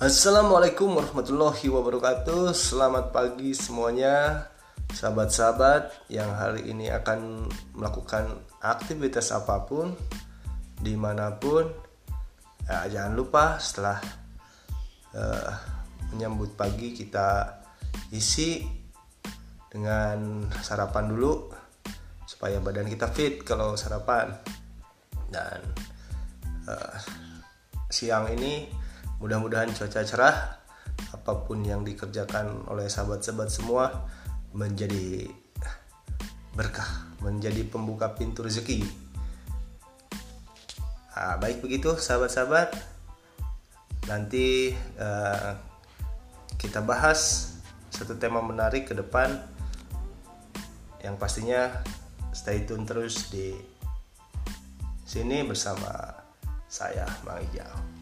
Assalamualaikum warahmatullahi wabarakatuh. Selamat pagi semuanya Sahabat-sahabat yang hari ini akan melakukan aktivitas apa pun Di mana pun. Ya, Jangan lupa setelah uh, menyambut pagi kita isi dengan sarapan dulu Supaya badan kita fit kalau sarapan. Dan uh, siang ini Mudah-mudahan cuaca cerah, apa pun yang dikerjakan oleh sahabat-sahabat semua menjadi berkah, menjadi pembuka pintu rezeki. Nah, baik begitu sahabat-sahabat. Nanti uh, kita bahas satu tema menarik ke depan yang pastinya stay tune terus di sini bersama saya Mang Ijau.